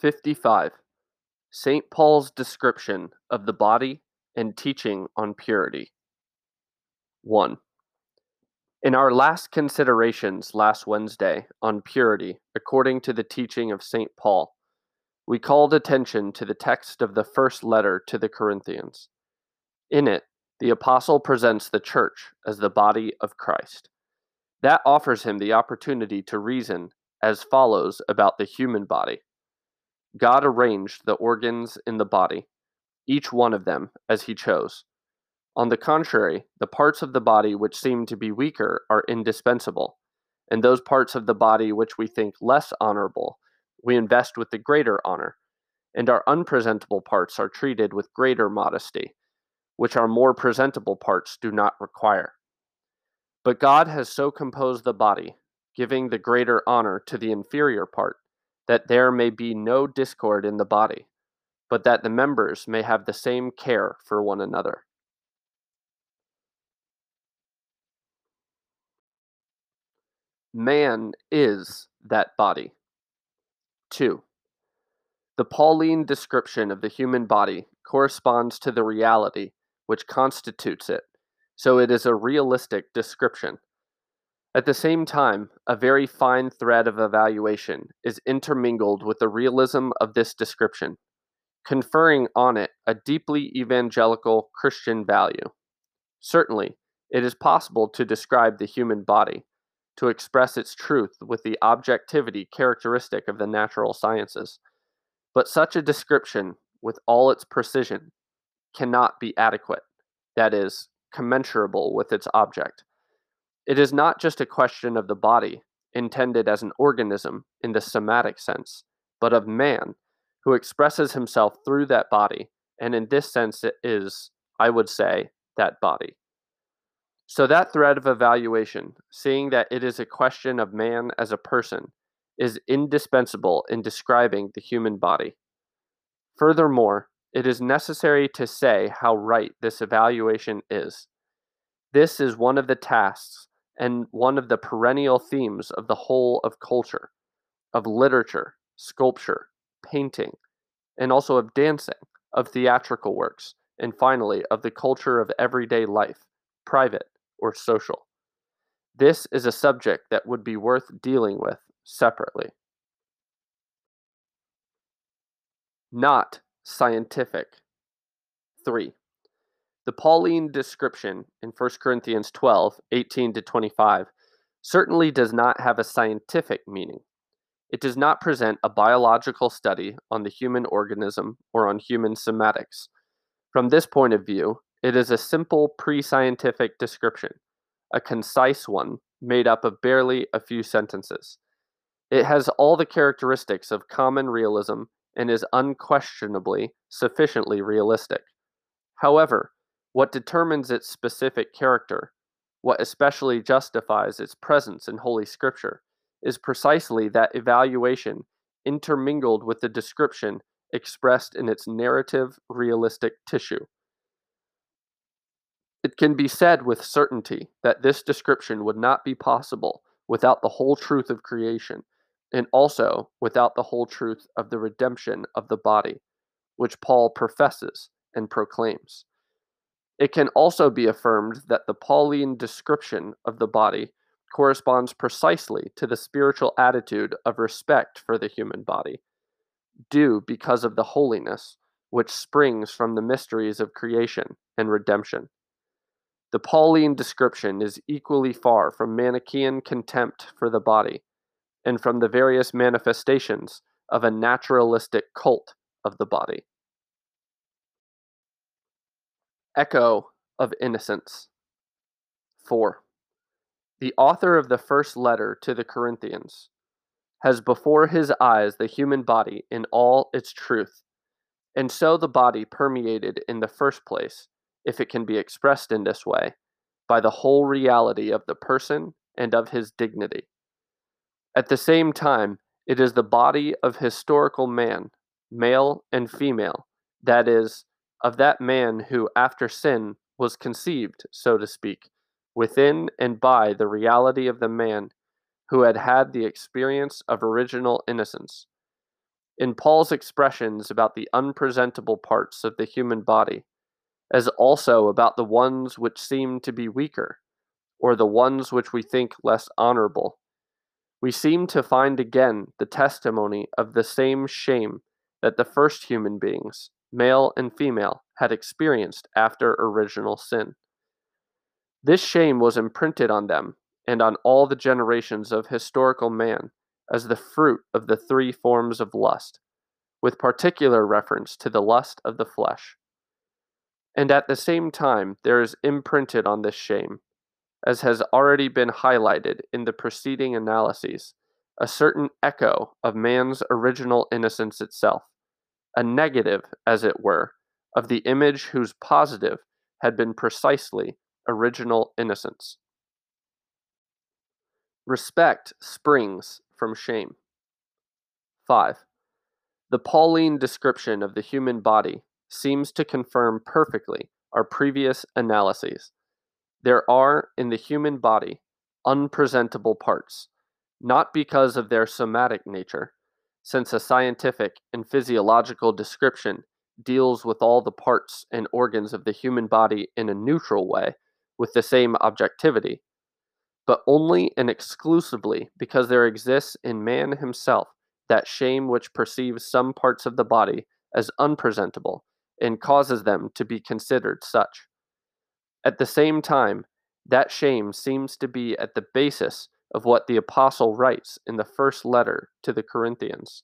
55. St. Paul's description of the body and teaching on purity. 1. In our last considerations last Wednesday on purity, according to the teaching of St. Paul, we called attention to the text of the first letter to the Corinthians. In it, the apostle presents the church as the body of Christ. That offers him the opportunity to reason as follows about the human body. God arranged the organs in the body, each one of them as he chose. On the contrary, the parts of the body which seem to be weaker are indispensable, and those parts of the body which we think less honorable we invest with the greater honor, and our unpresentable parts are treated with greater modesty, which our more presentable parts do not require. But God has so composed the body, giving the greater honor to the inferior part, that there may be no discord in the body, but that the members may have the same care for one another. Man is that body. 2. The Pauline description of the human body corresponds to the reality which constitutes it, so it is a realistic description. At the same time, a very fine thread of evaluation is intermingled with the realism of this description, conferring on it a deeply evangelical Christian value. Certainly, it is possible to describe the human body, to express its truth with the objectivity characteristic of the natural sciences, but such a description, with all its precision, cannot be adequate, that is, commensurable with its object. It is not just a question of the body, intended as an organism in the somatic sense, but of man, who expresses himself through that body, and in this sense it is, I would say, that body. So, that thread of evaluation, seeing that it is a question of man as a person, is indispensable in describing the human body. Furthermore, it is necessary to say how right this evaluation is. This is one of the tasks and one of the perennial themes of the whole of culture, of literature, sculpture, painting, and also of dancing, of theatrical works, and finally of the culture of everyday life, private or social. This is a subject that would be worth dealing with separately. Not scientific. 3. The Pauline description in 1 Corinthians 12 18 to 25 certainly does not have a scientific meaning. It does not present a biological study on the human organism or on human somatics. From this point of view, it is a simple pre scientific description, a concise one made up of barely a few sentences. It has all the characteristics of common realism and is unquestionably sufficiently realistic. However, what determines its specific character, what especially justifies its presence in Holy Scripture, is precisely that evaluation intermingled with the description expressed in its narrative realistic tissue. It can be said with certainty that this description would not be possible without the whole truth of creation, and also without the whole truth of the redemption of the body, which Paul professes and proclaims. It can also be affirmed that the Pauline description of the body corresponds precisely to the spiritual attitude of respect for the human body, due because of the holiness which springs from the mysteries of creation and redemption. The Pauline description is equally far from Manichaean contempt for the body and from the various manifestations of a naturalistic cult of the body. Echo of Innocence. 4. The author of the first letter to the Corinthians has before his eyes the human body in all its truth, and so the body permeated in the first place, if it can be expressed in this way, by the whole reality of the person and of his dignity. At the same time, it is the body of historical man, male and female, that is, of that man who, after sin, was conceived, so to speak, within and by the reality of the man who had had the experience of original innocence. in Paul's expressions about the unpresentable parts of the human body, as also about the ones which seem to be weaker, or the ones which we think less honorable, we seem to find again the testimony of the same shame that the first human beings, male and female, had experienced after original sin. This shame was imprinted on them and on all the generations of historical man as the fruit of the three forms of lust, with particular reference to the lust of the flesh. And at the same time, there is imprinted on this shame, as has already been highlighted in the preceding analyses, a certain echo of man's original innocence itself, a negative, as it were, of the image whose positive had been precisely original innocence. Respect springs from shame. 5. The Pauline description of the human body seems to confirm perfectly our previous analyses. There are in the human body unpresentable parts, not because of their somatic nature, since a scientific and physiological description deals with all the parts and organs of the human body in a neutral way with the same objectivity, but only and exclusively because there exists in man himself that shame which perceives some parts of the body as unpresentable and causes them to be considered such. At the same time, that shame seems to be at the basis of what the Apostle writes in the first letter to the Corinthians.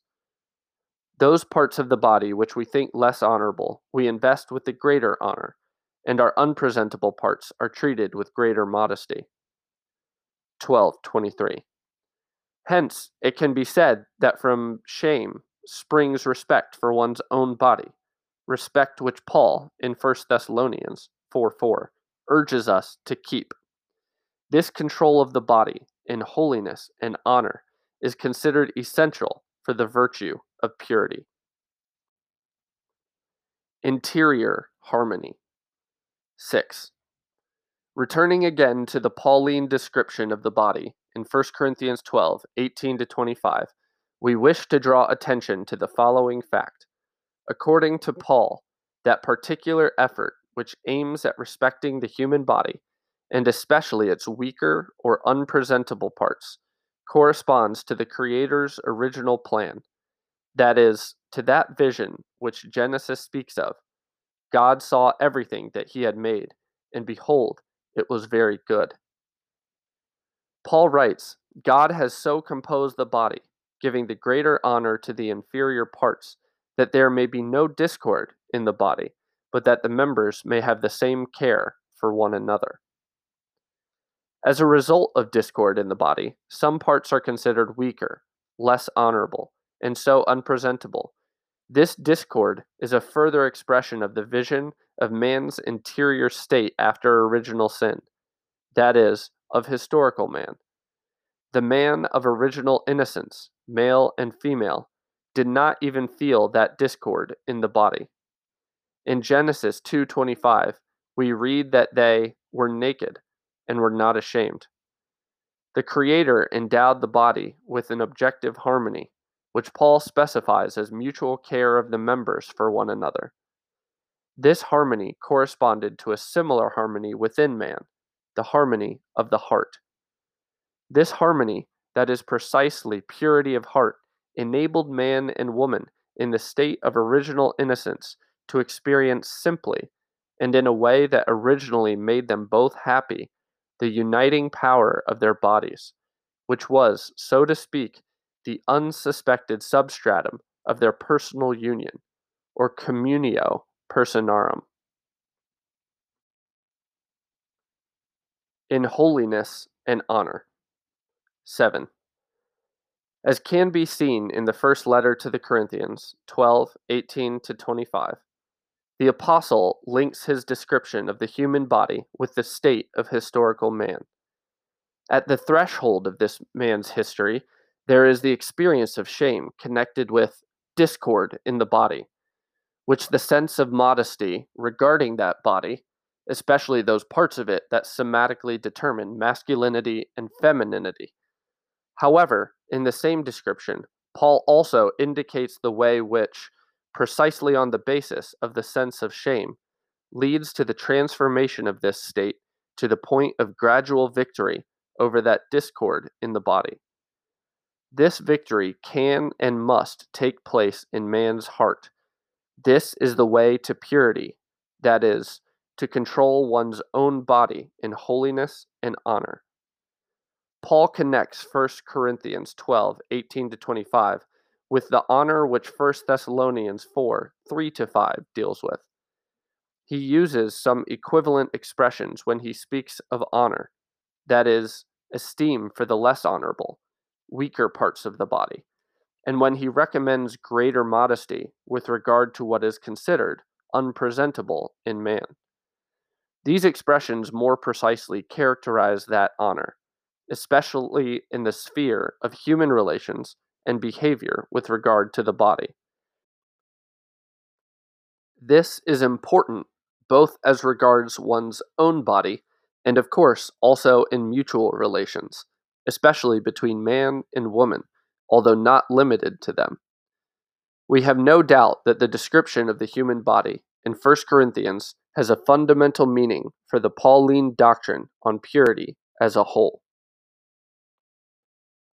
Those parts of the body which we think less honorable, we invest with the greater honor, and our unpresentable parts are treated with greater modesty. 12:23 Hence it can be said that from shame springs respect for one's own body, respect which Paul in 1 Thessalonians 4:4 urges us to keep. This control of the body in holiness and honor is considered essential for the virtue of purity. Interior harmony. 6. Returning again to the Pauline description of the body in 1 Corinthians 12 18 to 25, we wish to draw attention to the following fact. According to mm. Paul, that particular effort which aims at respecting the human body, and especially its weaker or unpresentable parts, corresponds to the Creator's original plan. That is, to that vision which Genesis speaks of God saw everything that he had made, and behold, it was very good. Paul writes, God has so composed the body, giving the greater honor to the inferior parts, that there may be no discord in the body, but that the members may have the same care for one another. As a result of discord in the body, some parts are considered weaker, less honorable, and so unpresentable, this discord is a further expression of the vision of man's interior state after original sin, that is, of historical man. The man of original innocence, male and female, did not even feel that discord in the body. In Genesis 2:25, we read that they were naked and were not ashamed. The creator endowed the body with an objective harmony which Paul specifies as mutual care of the members for one another. This harmony corresponded to a similar harmony within man, the harmony of the heart. This harmony, that is precisely purity of heart, enabled man and woman in the state of original innocence to experience simply, and in a way that originally made them both happy, the uniting power of their bodies, which was, so to speak, the unsuspected substratum of their personal union, or communio personarum. In holiness and honor. 7. As can be seen in the first letter to the Corinthians, 12 18 to 25, the Apostle links his description of the human body with the state of historical man. At the threshold of this man's history there is the experience of shame connected with discord in the body, which the sense of modesty regarding that body, especially those parts of it that somatically determine masculinity and femininity. However, in the same description, Paul also indicates the way which, precisely on the basis of the sense of shame, leads to the transformation of this state to the point of gradual victory over that discord in the body. This victory can and must take place in man's heart. This is the way to purity, that is, to control one's own body in holiness and honor. Paul connects 1 Corinthians 12, 18 to 25 with the honor which 1 Thessalonians 4, 3 to 5 deals with. He uses some equivalent expressions when he speaks of honor, that is, esteem for the less honorable, weaker parts of the body, and when he recommends greater modesty with regard to what is considered unpresentable in man. These expressions more precisely characterize that honor, especially in the sphere of human relations and behavior with regard to the body. This is important both as regards one's own body and, of course, also in mutual relations, especially between man and woman, although not limited to them. We have no doubt that the description of the human body in 1 Corinthians has a fundamental meaning for the Pauline doctrine on purity as a whole.